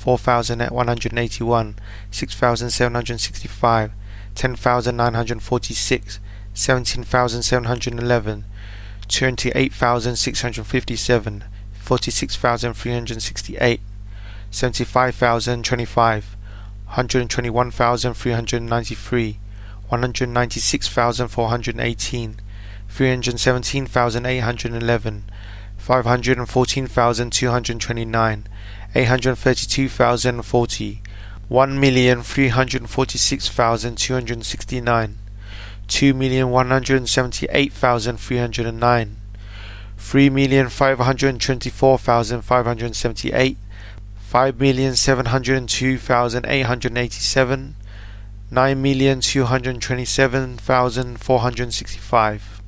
4181, 6765, 10946, 17711, 28657, 46368, 75025, 121,393, 196,418, 317,811, five hundred and fourteen thousand two hundred twenty nine, eight hundred thirty two thousand forty, one million three hundred forty six thousand two hundred sixty nine, two million one hundred seventy eight thousand three hundred nine, three million five hundred twenty four thousand five hundred seventy eight, five million seven hundred two thousand eight hundred eighty seven, nine million two hundred twenty seven thousand four hundred sixty five.